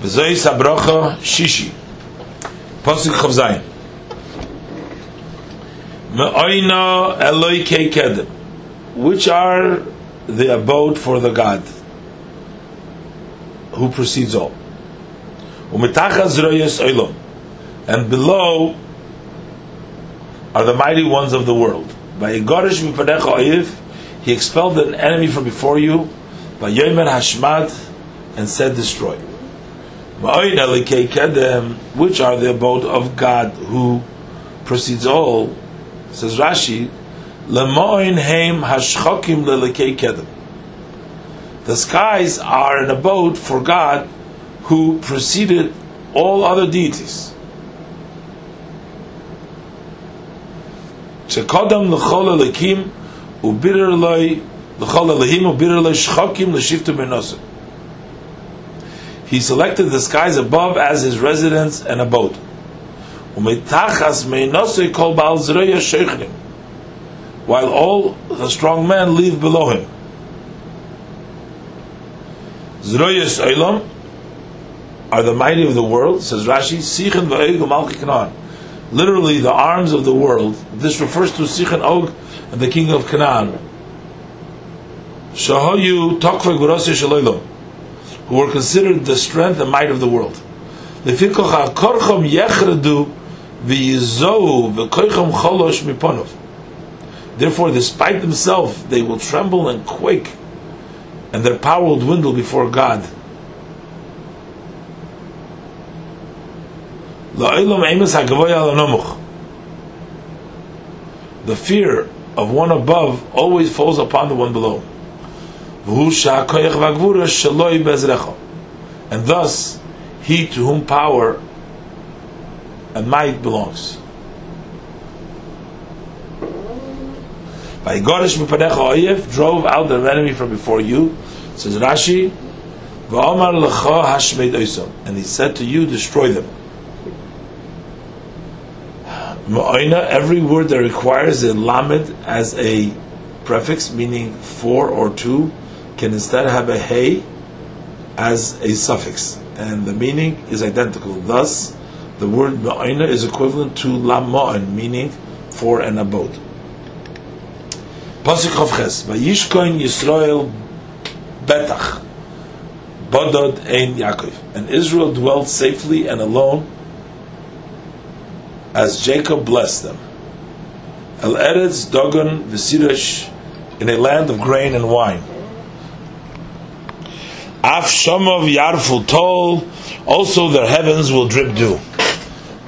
V'zois habrocha shishi. Pasuk Chav Zayin. Me'oina Eloi kedem. Which are the abode for the God who precedes all. U'mitachas zroyes oilom. And below are the mighty ones of the world. By Igorish mipadecha oiv, he expelled an enemy from before you. By Yomer Hashmad, and said destroy. Which are the abode of God who precedes all, says Rashi. The skies are an abode for God who preceded all other deities. Shekodam l'chol elikim ubirer loy l'chol elihim ubirer loy shchokim l'shiftu benosim. He selected the skies above as his residence and abode. While all the strong men live below him. Zroyas Olam are the mighty of the world, says Rashi, Literally, the arms of the world. This refers to Sichen Og and the king of Canaan. Shahoyu Tokvei Gurasi Shaloilom, who were considered the strength and might of the world. Therefore, despite themselves, they will tremble and quake and their power will dwindle before God. The fear of one above always falls upon the one below. And thus, he to whom power and might belongs. By Gorish Mipadecha Oyev drove out the enemy from before you, says Rashi, and he said to you, destroy them. Every word that requires a lamed as a prefix, meaning four or two, can instead have a hey as a suffix, and the meaning is identical. Thus, the word ma'oina is equivalent to lam meaning for an abode. Pasuk Chavches, Vayishkoin Yisrael Betach, Bodod Ein Yaakov. And Israel dwelt safely and alone as Jacob blessed them. El Eretz Dogon Visirash, in a land of grain and wine. Af Shomov Yarful Tol, also their heavens will drip dew.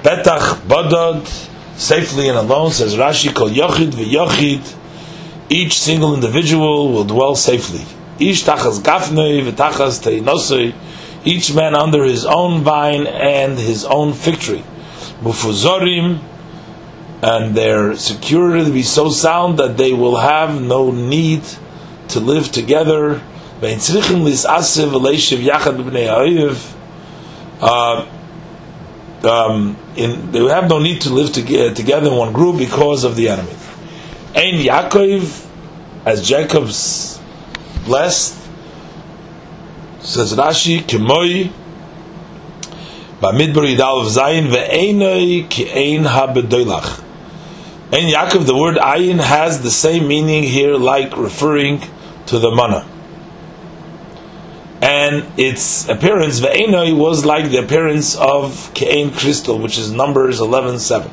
Betach Badad, safely and alone, says Rashi, Kol Yochid V'Yochid, each single individual will dwell safely. Each tachas gafnei v'tachas teinosei, each man under his own vine and his own fig tree. Mufuzorim, and their security will be so sound that they will have no need to live together. Uh, um, in, they have no need to live together in one group because of the enemy. Ein Yaakov, as Jacob's blessed, says Rashi, Kimoi, Bamidbar Yidal of Zayin, Ve'enoi ki ein ha-bedoilach. Ein Yaakov, the word ayin has the same meaning here, like referring to the manna. And its appearance, Ve'enoi, was like the appearance of Ke'en crystal, which is Numbers 11.7.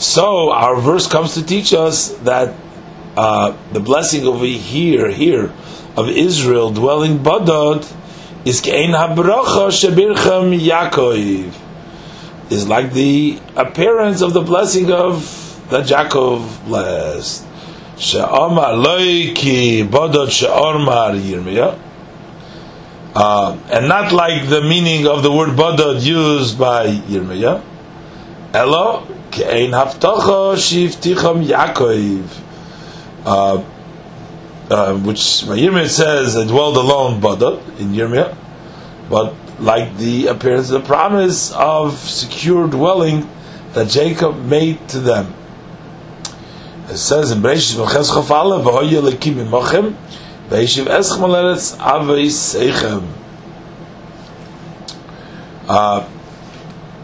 So our verse comes to teach us that uh, the blessing over here, here of Israel dwelling Badad is kein habracha shebirchem Yaakov is like the appearance of the blessing of that Jacob blessed. She'amar loiki Badad she'amar Yirmiyah. Uh, and not like the meaning of the word Badad used by Yirmiyah. Elo Kein haftacha shivticham Yaakov, uh, uh, which Yirmiyah says I dwelled alone Badad in Yirmiyah, but like the appearance the promise of secure dwelling that Jacob made to them. It says in Bereshit Meches Chafala, "V'hoye v'yeshiv eschem aleretz avei seichem." uh,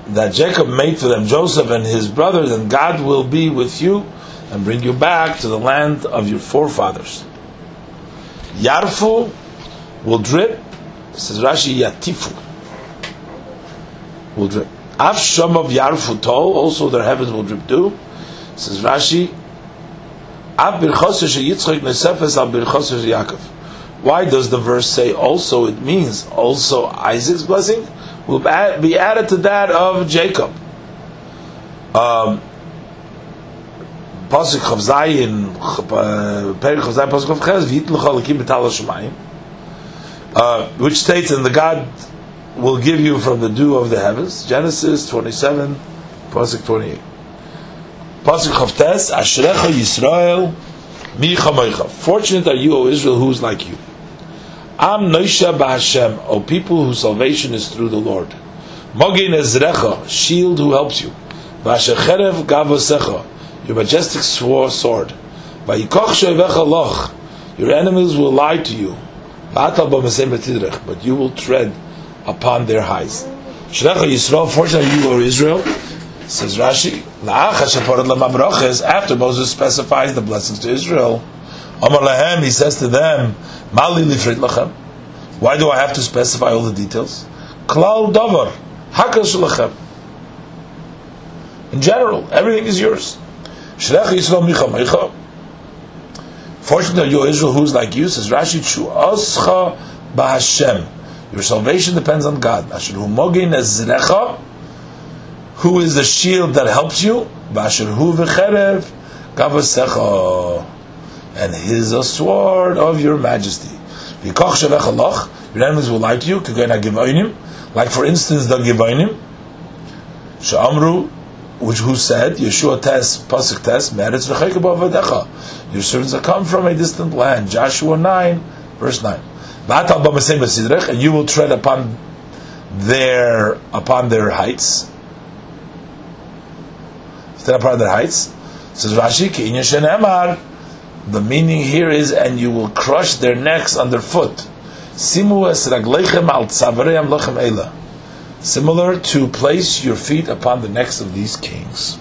that Jacob made for them, Joseph and his brothers, and God will be with you and bring you back to the land of your forefathers. Yarfu will drip, says Rashi, Yatifu will drip. Af Shom of Yarfu Tol, also their heavens will drip too, says Rashi, Why does the verse say also? It means also Isaac's blessing will be added to that of Jacob. Um, Pasuk Zayin, Chav Zayin, Pasuk Ches, B'tal Shemayim, uh, which states, and the God will give you from the dew of the heavens. Genesis 27, Pasuk 28. Pasuk Chav Tes, Ashrecha Yisrael, Mi Chamaycha. Fortunate are you, O Israel, who is like you. Am Noisha Ba'Hashem, O people whose salvation is through the Lord. Mogin Ezrecha, shield who helps you. V'ashecherev Gavosecha, your majestic sword. V'yikoch Shevecha Loch, your enemies will lie to you. But you will tread upon their highs. Shrecha Yisrael, fortunately you are Israel, says Rashi, after Moses specifies the blessings to Israel, he says to them. Why do I have to specify all the details? In general, everything is yours. Shrech Yisrael. Fortunately, you Israel, who's like you, says Rashi, Chu. Your salvation depends on God. Who is the shield that helps you? Ba'asher hu v'cherev gavasecha and his a sword of your majesty. Your enemies will lie to you, like for instance the Givonim, Sha'amru, which who said, Yeshua tes, pasuk tes, meretz v'chekab Your servants have come from a distant land. Joshua 9, verse 9. And you will tread upon their upon their heights. Tread upon their heights. Says Rashi, the meaning here is, and you will crush their necks underfoot. Simu es raglechem al ela. Similar to place your feet upon the necks of these kings.